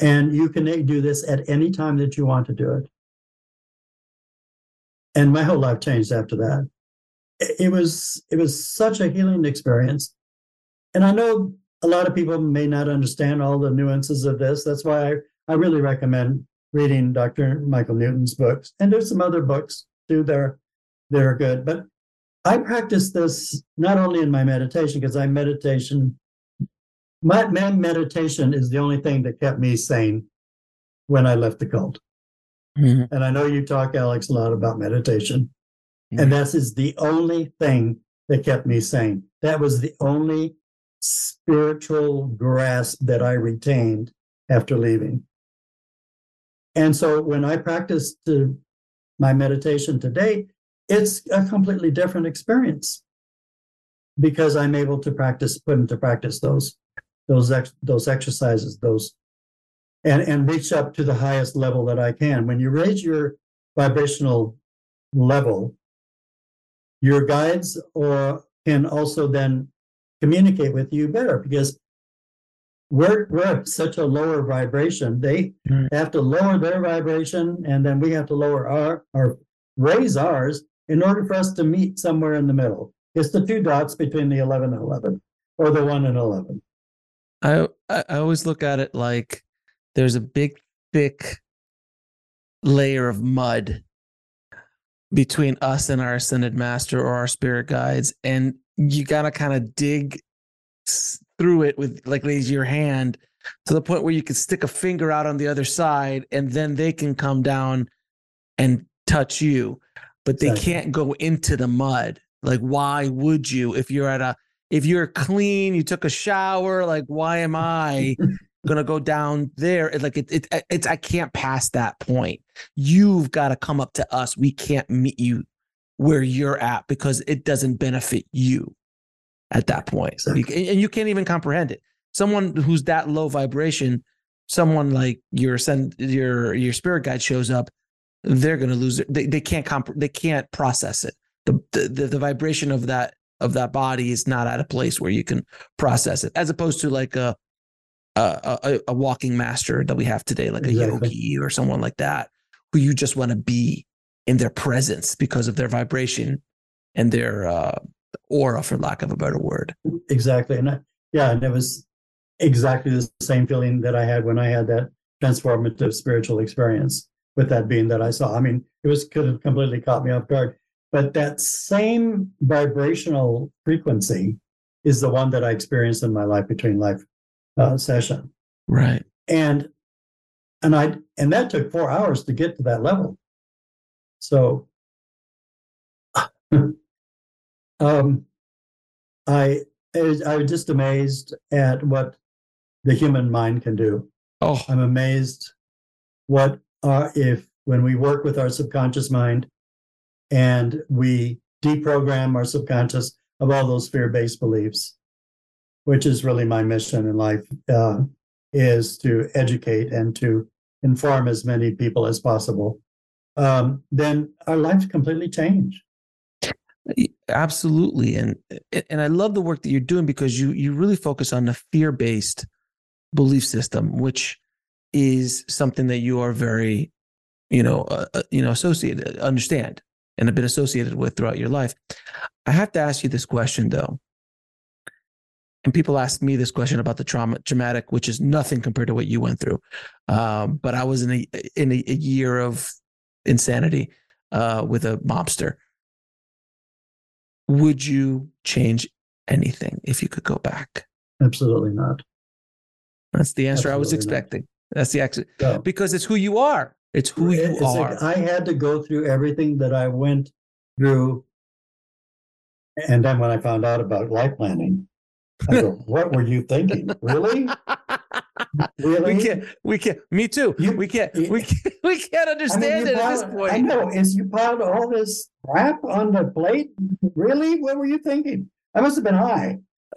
and you can do this at any time that you want to do it and my whole life changed after that it was it was such a healing experience and i know a lot of people may not understand all the nuances of this. That's why I, I really recommend reading Dr. Michael Newton's books. And there's some other books too that are, that are good. But I practice this not only in my meditation, because I meditation, my, my meditation is the only thing that kept me sane when I left the cult. Mm-hmm. And I know you talk, Alex, a lot about meditation. Mm-hmm. And that is the only thing that kept me sane. That was the only spiritual grasp that I retained after leaving. And so when I practice my meditation today, it's a completely different experience because I'm able to practice, put into practice those those ex, those exercises, those and and reach up to the highest level that I can. When you raise your vibrational level, your guides or can also then communicate with you better because we're we're at such a lower vibration. They Right. have to lower their vibration, and then we have to lower our or raise ours in order for us to meet somewhere in the middle. It's the two dots between the eleven and eleven, or the one and eleven. I, I always look at it like there's a big thick layer of mud between us and our ascended master or our spirit guides and you got to kind of dig through it with like raise your hand to the point where you can stick a finger out on the other side and then they can come down and touch you but they Exactly. can't go into the mud like why would you if you're at a if you're clean you took a shower like why am i gonna go down there? It- like it, it it's i can't pass that point. You've got to come up to us. We can't meet you where you're at because it doesn't benefit you at that point. Exactly. You- and you can't even comprehend it. Someone who's that low vibration someone like your send your your spirit guide shows up they're going to lose it. They, they can't comp- they can't process it. The the the vibration of that of that body is not at a place where you can process it as opposed to like a a, a, a walking master that we have today like a yogi or someone like that who you just want to be in their presence because of their vibration and their uh, aura for lack of a better word. Exactly, and I, yeah, and it was exactly the same feeling that I had when I had that transformative spiritual experience with that being that I saw. I mean, it was could have completely caught me off guard, but that same vibrational frequency is the one that I experienced in my life between life uh, session, right and and I and that took four hours to get to that level. So, um, I I was just amazed at what the human mind can do. oh I'm amazed what uh, if when we work with our subconscious mind and we deprogram our subconscious of all those fear-based beliefs, which is really my mission in life, uh, is to educate and to inform as many people as possible. Um, then our lives completely change. absolutely and and i love the work that you're doing because you you really focus on the fear-based belief system which is something that you are very you know uh, uh, you know associated understand and have been associated with throughout your life i have to ask you this question though and people ask me this question about the trauma traumatic which is nothing compared to what you went through um, but i was in a in a, a year of insanity uh, with a mobster would you change anything if you could go back? Absolutely not. That's the answer I was Absolutely not. expecting. That's the answer So, because it's who you are. It's who you It's like are. I had to go through everything that I went through. And then when I found out about life planning, I go, what were you thinking? Really? Really? we can't. We can't. Me too. You- we can't. you- We can't. We can't I mean, understand it at this point. I know. Is you piled all this crap on the plate? Really? What were you thinking? I must have been high.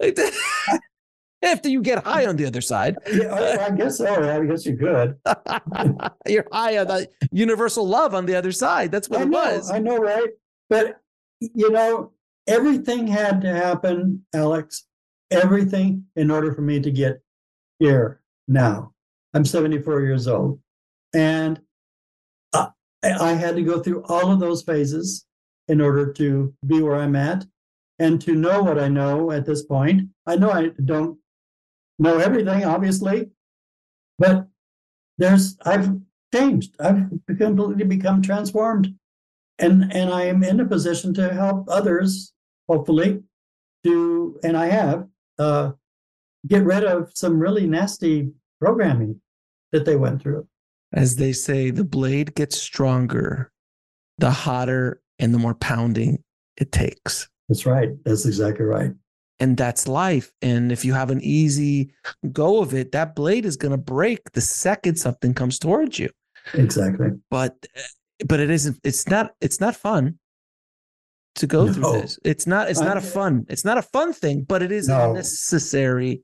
After you get high on the other side, Yeah, I, guess so. I guess you could. you're high on the universal love on the other side. That's what I it know, was. I know, right? But you know, everything had to happen, Alex. Everything in order for me to get here now. I'm 74 years old, and uh, I, I had to go through all of those phases in order to be where I'm at, and to know what I know at this point. I know I don't know everything, obviously, but there's I've changed. I've completely become transformed and and I am in a position to help others, hopefully, to and I have uh, get rid of some really nasty programming that they went through. As they say, the blade gets stronger, the hotter and the more pounding it takes. That's right. That's exactly right. And that's life. And if you have an easy go of it, that blade is going to break the second something comes towards you. Exactly. But eh, but it isn't. It's not. It's not fun to go No. through this. It's not. It's not a fun. It's not a fun thing. But it is a necessary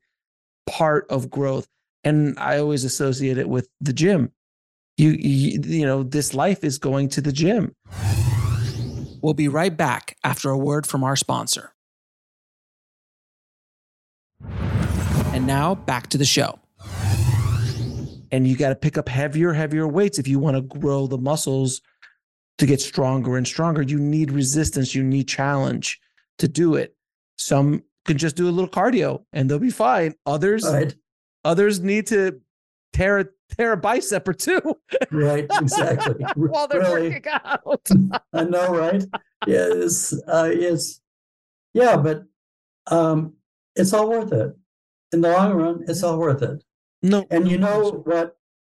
part of growth. And I always associate it with the gym. you, you you know this life is going to the gym. We'll be right back after a word from our sponsor. And now back to the show. And you got to pick up heavier, heavier weights if you want to grow the muscles to get stronger and stronger. You need resistance, you need challenge to do it. Some can just do a little cardio and they'll be fine. Others Right. others need to tear a tear a bicep or two Right. Exactly. while they're Really. working out. I know, right? Yes, uh, yes, yeah, but um, it's all worth it. In the long run, it's mm-hmm. all worth it. No, And you know what,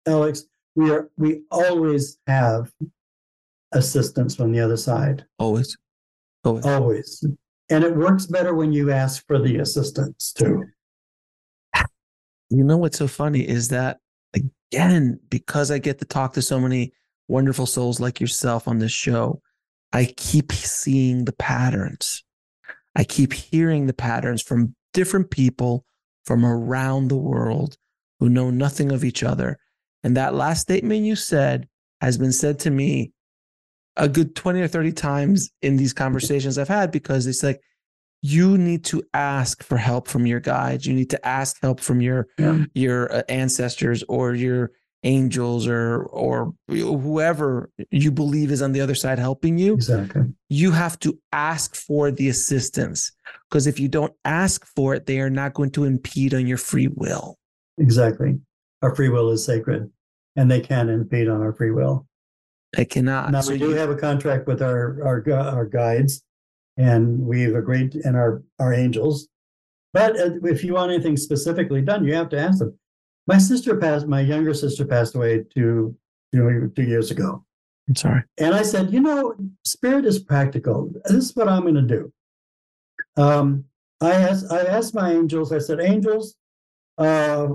Alex? We are we always have assistance from the other side, always, always. always, and it works better when you ask for the assistance too. You know what's so funny is that again, because I get to talk to so many wonderful souls like yourself on this show, I keep seeing the patterns. I keep hearing the patterns from different people from around the world who know nothing of each other. And that last statement you said has been said to me a good 20 or 30 times in these conversations I've had because it's like, you need to ask for help from your guides. You need to ask help from your Yeah. your uh, ancestors or your angels or or whoever you believe is on the other side helping you Exactly. you have to ask for the assistance because if you don't ask for it they are not going to impede on your free will Exactly. Our free will is sacred, and they can impede on our free will. they cannot Now So we do you- have a contract with our our our guides, and we've agreed and our our angels. But uh, if you want anything specifically done, you have to ask them. My sister passed. My younger sister passed away two you know two years ago, i'm sorry and I said, you know, spirit is practical. This is what I'm going to do. Um, I asked I asked my angels. I said, angels, uh,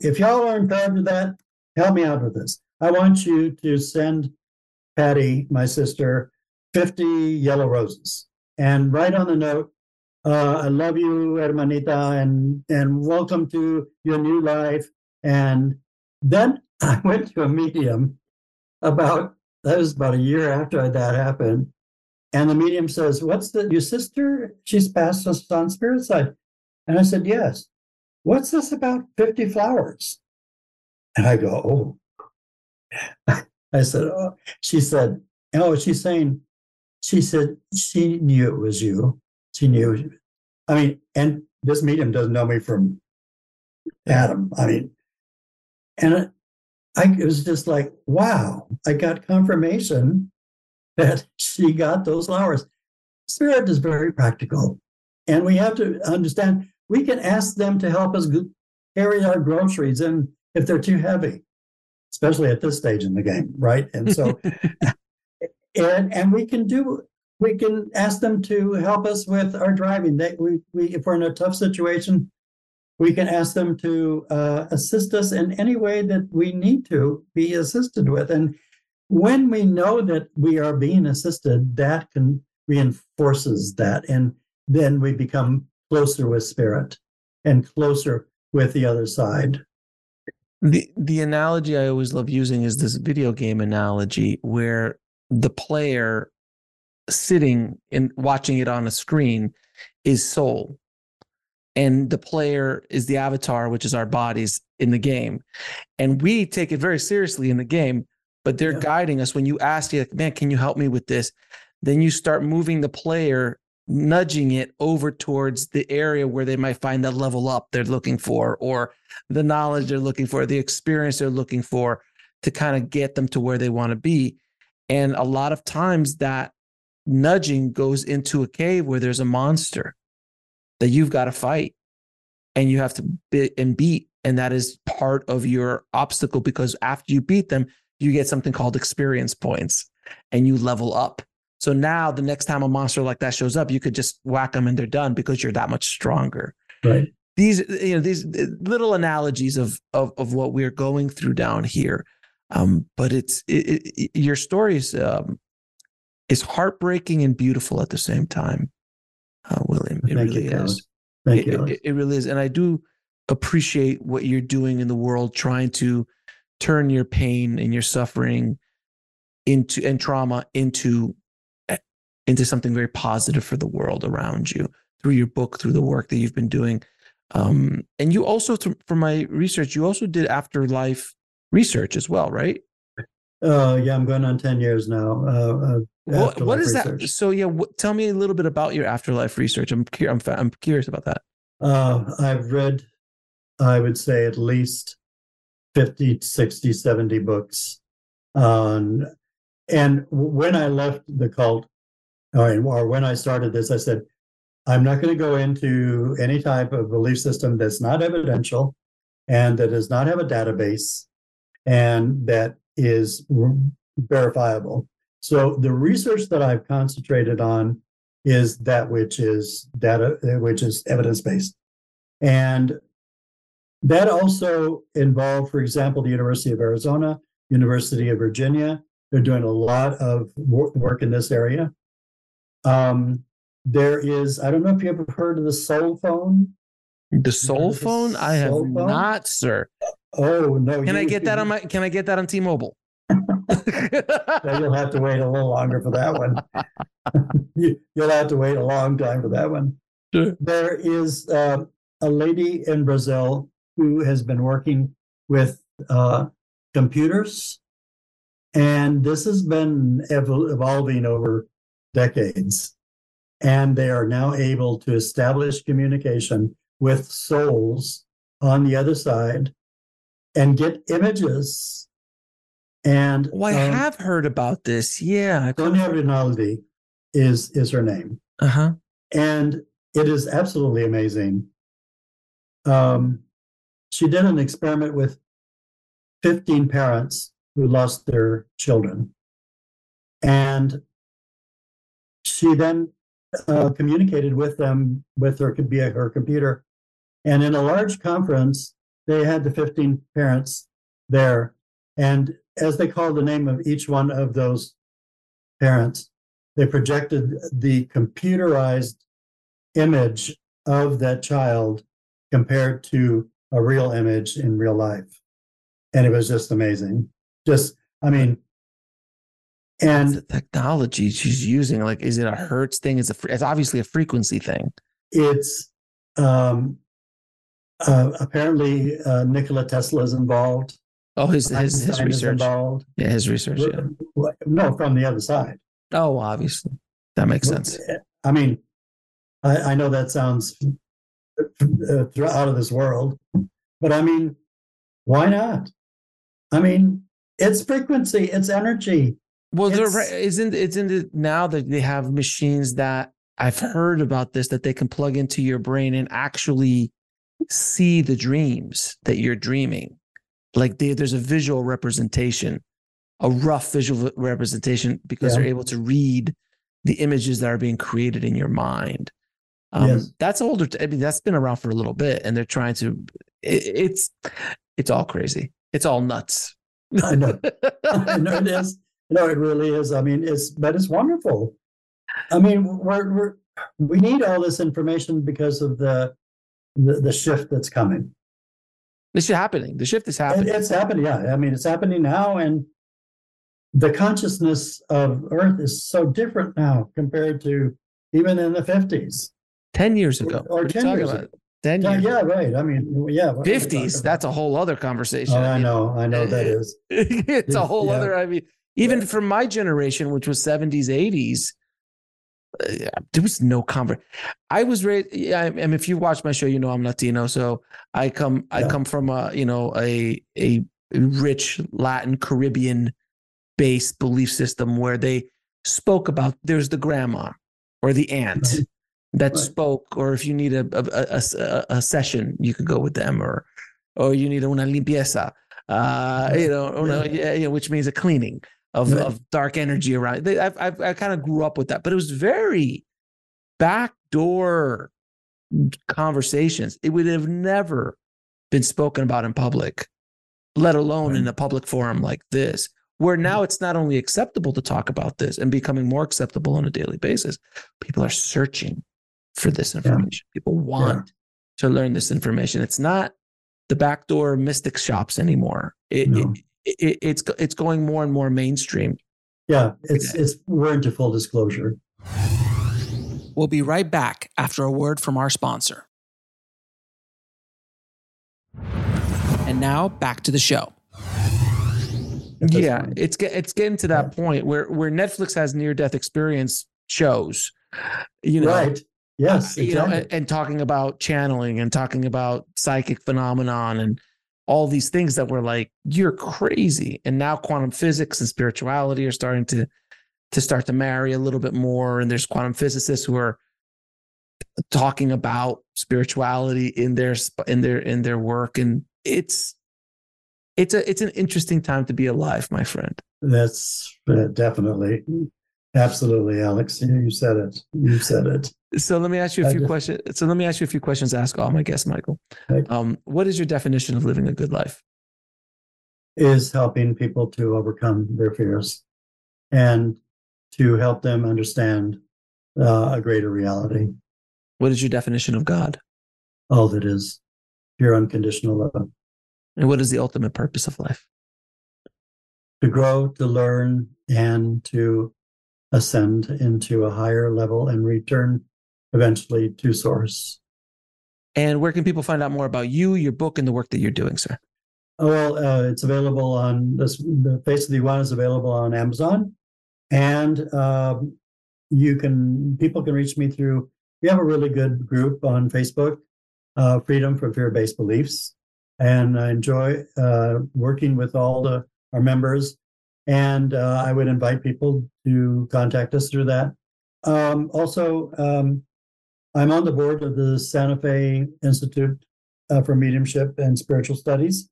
if y'all are charge of that, help me out with this. I want you to send Patty, my sister, 50 yellow roses and write on the note, uh, I love you, hermanita, and, and welcome to your new life. And then I went to a medium about, that was about a year after that happened. And the medium says, What's the, your sister? She's passed us on spirit side. And I said, Yes. What's this about 50 flowers? And I go, Oh. I said, Oh, she said, Oh, she's saying, she said she knew it was you. She knew. I mean, and this medium doesn't know me from Adam. I mean, and I it was just like, wow, I got confirmation that she got those flowers. Spirit is very practical. And we have to understand we can ask them to help us carry our groceries and if they're too heavy, especially at this stage in the game, right? And so and and we can do we can ask them to help us with our driving. They we, we if we're in a tough situation, we can ask them to uh, assist us in any way that we need to be assisted with. And when we know that we are being assisted, that can reinforces that, and then we become closer with spirit and closer with the other side. The the analogy I always love using is this video game analogy where the player sitting and watching it on a screen is soul. And the player is the avatar, which is our bodies in the game. And we take it very seriously in the game, but they're Yeah. guiding us. When you ask, you like, man, can you help me with this? Then you start moving the player, nudging it over towards the area where they might find that level up they're looking for, or the knowledge they're looking for, the experience they're looking for to kind of get them to where they want to be. And a lot of times that nudging goes into a cave where there's a monster that you've got to fight and you have to bit and beat. And that is part of your obstacle because after you beat them, you get something called experience points and you level up. So now the next time a monster like that shows up, you could just whack them and they're done because you're that much stronger Right. these you know these uh, little analogies of of of what we're going through down here um but it's it, it, your story is um is heartbreaking and beautiful at the same time uh, william it Thank really you, is Thank it, you. It, it really is and i do appreciate what you're doing in the world trying to turn your pain and your suffering into and trauma into eh, into something very positive for the world around you through your book, through the work that you've been doing. Um, and you also, from my research, you also did afterlife research as well, right? Uh, yeah, I'm going on 10 years now. Uh, uh, What, is afterlife that? So yeah, tell me a little bit about your afterlife research. I'm cu- I'm, fa- I'm curious about that. Uh, I've read, I would say, at least 50, 60, 70 books. Um, and when I left the cult, or, when I started this, I said, I'm not going to go into any type of belief system that's not evidential and that does not have a database and that is verifiable. So the research that I've concentrated on is that which is data, which is evidence based. And that also involved, for example, the University of Arizona, University of Virginia. They're doing a lot of work in this area. Um, there is, I don't know if you ever heard of the soul phone. The soul the phone? I have phone? not, sir. Oh no! Can I get that on my? Can I get that on T-Mobile? Now, You'll have to wait a little longer for that one. you, you'll have to wait a long time for that one. Sure. There is uh, a lady in Brazil who has been working with uh, computers, and this has been evol- evolving over decades. And they are now able to establish communication with souls on the other side and get images. And oh, I um, have heard about this. Yeah. Sonia Rinaldi is is her name, Uh huh. and it is absolutely amazing. Um, she did an experiment with 15 parents who lost their children, and she then uh, communicated with them with her her computer, and in a large conference, they had the 15 parents there, and as they called the name of each one of those parents, they projected the computerized image of that child compared to a real image in real life. And it was just amazing. Just, I mean, And the technology she's using, like, is it a hertz thing? It's a, it's obviously a frequency thing. it's um, uh, apparently uh, Nikola Tesla is involved. Oh, his his his is research. involved. Yeah, his research. Yeah. No, from the other side. Oh, obviously, that makes sense. I mean, I, I know that sounds out of this world, but I mean, why not? I mean, it's frequency, it's energy. Well, It's- right. Isn't isn't it now that they have machines that I've heard about this that they can plug into your brain and actually see the dreams that you're dreaming. Like they, there's a visual representation, a rough visual representation because Yeah. they're able to read the images that are being created in your mind. Um, Yes. That's older. I mean, that's been around for a little bit, and they're trying to. It, it's it's all crazy. It's all nuts. I know. I know it is. No, it really is. I mean, it's but it's wonderful. I mean, we're, we're we need all this information because of the the, the shift that's coming. This is happening. The shift is It- happening. it's happening. Yeah, I mean, it's happening now, and the consciousness of Earth is so different now compared to even in the fifties 10 years ago. or you ten years about? ago. 10 Yeah, years. yeah, right. I mean, yeah, what are we talking 50s. That's a whole other conversation. Oh, I mean, know, I know that is. it's a whole Yeah. other, I mean, even Yeah. from my generation, which was 70s, 80s, uh, there was no conver I was raised. Yeah, I mean, if you watch my show, you know I'm Latino, so I come. I come from a you know a a rich Latin Caribbean based belief system where they spoke about. There's the grandma or the aunt. That Right. spoke, or if you need a a, a a- session, you could go with them, or or you need una limpieza. Uh, Right. you know, una, Yeah. yeah, you know, which means a cleaning of, Right. of dark energy around. They, I've, I've, I kind of grew up with that, but it was very backdoor conversations. It would have never been spoken about in public, let alone in a public forum like this, where now it's not only acceptable to talk about this and becoming more acceptable on a daily basis, people are searching for this information. People want to learn this information. It's not the backdoor mystic shops anymore. It, No. it- it, it's it's going more and more mainstream. Yeah, it's it's we're into full disclosure. We'll be right back after a word from our sponsor. And now back to the show. Yeah, it's it's getting to that point where where Netflix has near death experience shows, you know, right? Yes, exactly. you know, and, and, talking about channeling and talking about psychic phenomenon and all these things that were like you're crazy. And now quantum physics and spirituality are starting to to start to marry a little bit more. And there's quantum physicists who are talking about spirituality in their in their in their work, and it's it's a it's an interesting time to be alive, my friend. That's uh, definitely, absolutely, Alex. You said it. You said it. So let me ask you a few just, questions. So let me ask you a few questions. ask all my guests, Michael. Um, what is your definition of living a good life? Is helping people to overcome their fears, and to help them understand uh, a greater reality. What is your definition of God? All that is pure unconditional love. And what is the ultimate purpose of life? To grow, to learn, and to ascend into a higher level and return eventually to source. And where can people find out more about you, your book, and the work that you're doing, sir? Oh, well, uh, it's available on this, the Face of the Iguana is available on Amazon, and um, you can people can reach me through. We have a really good group on Facebook, uh, Freedom from Fear-Based Beliefs, and I enjoy uh, working with all the our members. And uh, I would invite people to contact us through that. Um, also, um, I'm on the board of the Santa Fe Institute uh, for Mediumship and Spiritual Studies,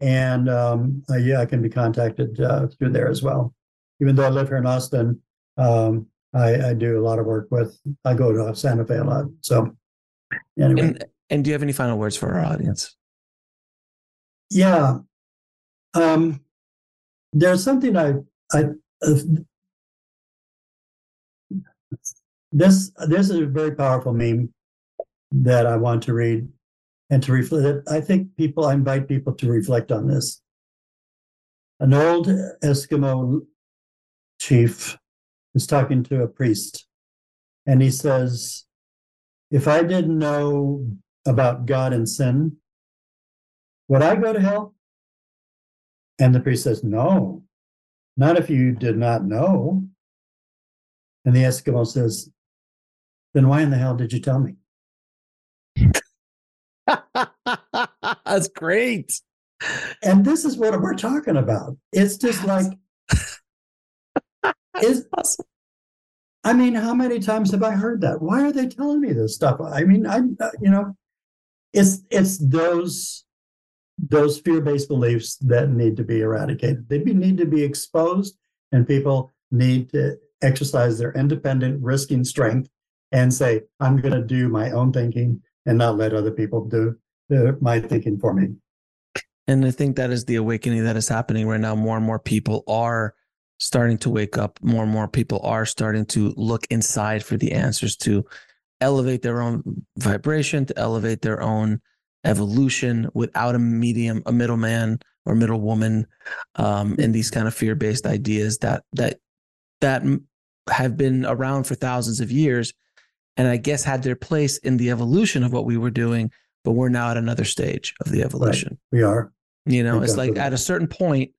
and um, uh, yeah, I can be contacted uh, through there as well. Even though I live here in Austin, um, I, I, do a lot of work with. I go to Santa Fe a lot. So, anyway. And, and do you have any final words for our audience? Yeah. Um, there's something I, I, uh, this, this is a very powerful meme that I want to read and to reflect. I think people, I invite people to reflect on this. An old Eskimo chief is talking to a priest, and he says, If I didn't know about God and sin, would I go to hell? And the priest says, No, not if you did not know. And the Eskimo says, Then why in the hell did you tell me? That's great. And this is what we're talking about. It's just like, is, awesome. I mean, how many times have I heard that? Why are they telling me this stuff? I mean, I, uh, you know, it's it's those those fear-based beliefs that need to be eradicated. They need to be exposed, and people need to exercise their independent risking strength and say, "I'm going to do my own thinking and not let other people do my thinking for me." And I think that is the awakening that is happening right now. More and more people are starting to wake up. More and more people are starting to look inside for the answers to elevate their own vibration, to elevate their own evolution without a medium, a middleman or middlewoman, um, and these kind of fear based ideas that that that have been around for thousands of years, and I guess had their place in the evolution of what we were doing. But we're now at another stage of the evolution. Right. We are. You know, it's like at a certain point,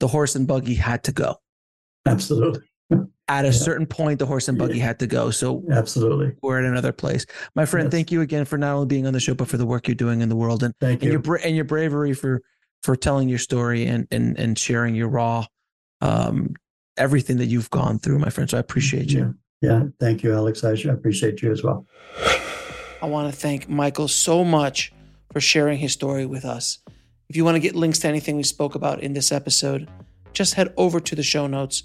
the horse and buggy had to go. Absolutely at a yeah. certain point the horse and buggy had to go. So absolutely. we're at another place. My friend yes. thank you again for not only being on the show but for the work you're doing in the world and, thank and you. your and your bravery for for telling your story and and and sharing your raw um everything that you've gone through my friend. So i appreciate you. Yeah, yeah. thank you alex. I appreciate you as well. I want to thank michael so much for sharing his story with us. If you want to get links to anything we spoke about in this episode just head over to the show notes